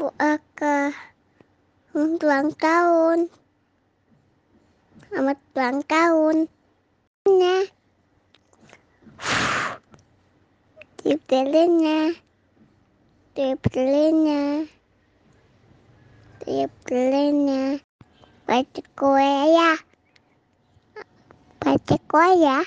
puaka hmm, ulang tahun. Selamat ulang tahun. Nah. Tiup telinga Tiup telinga Tiup telinga Baca kue ya. Baca kue ya.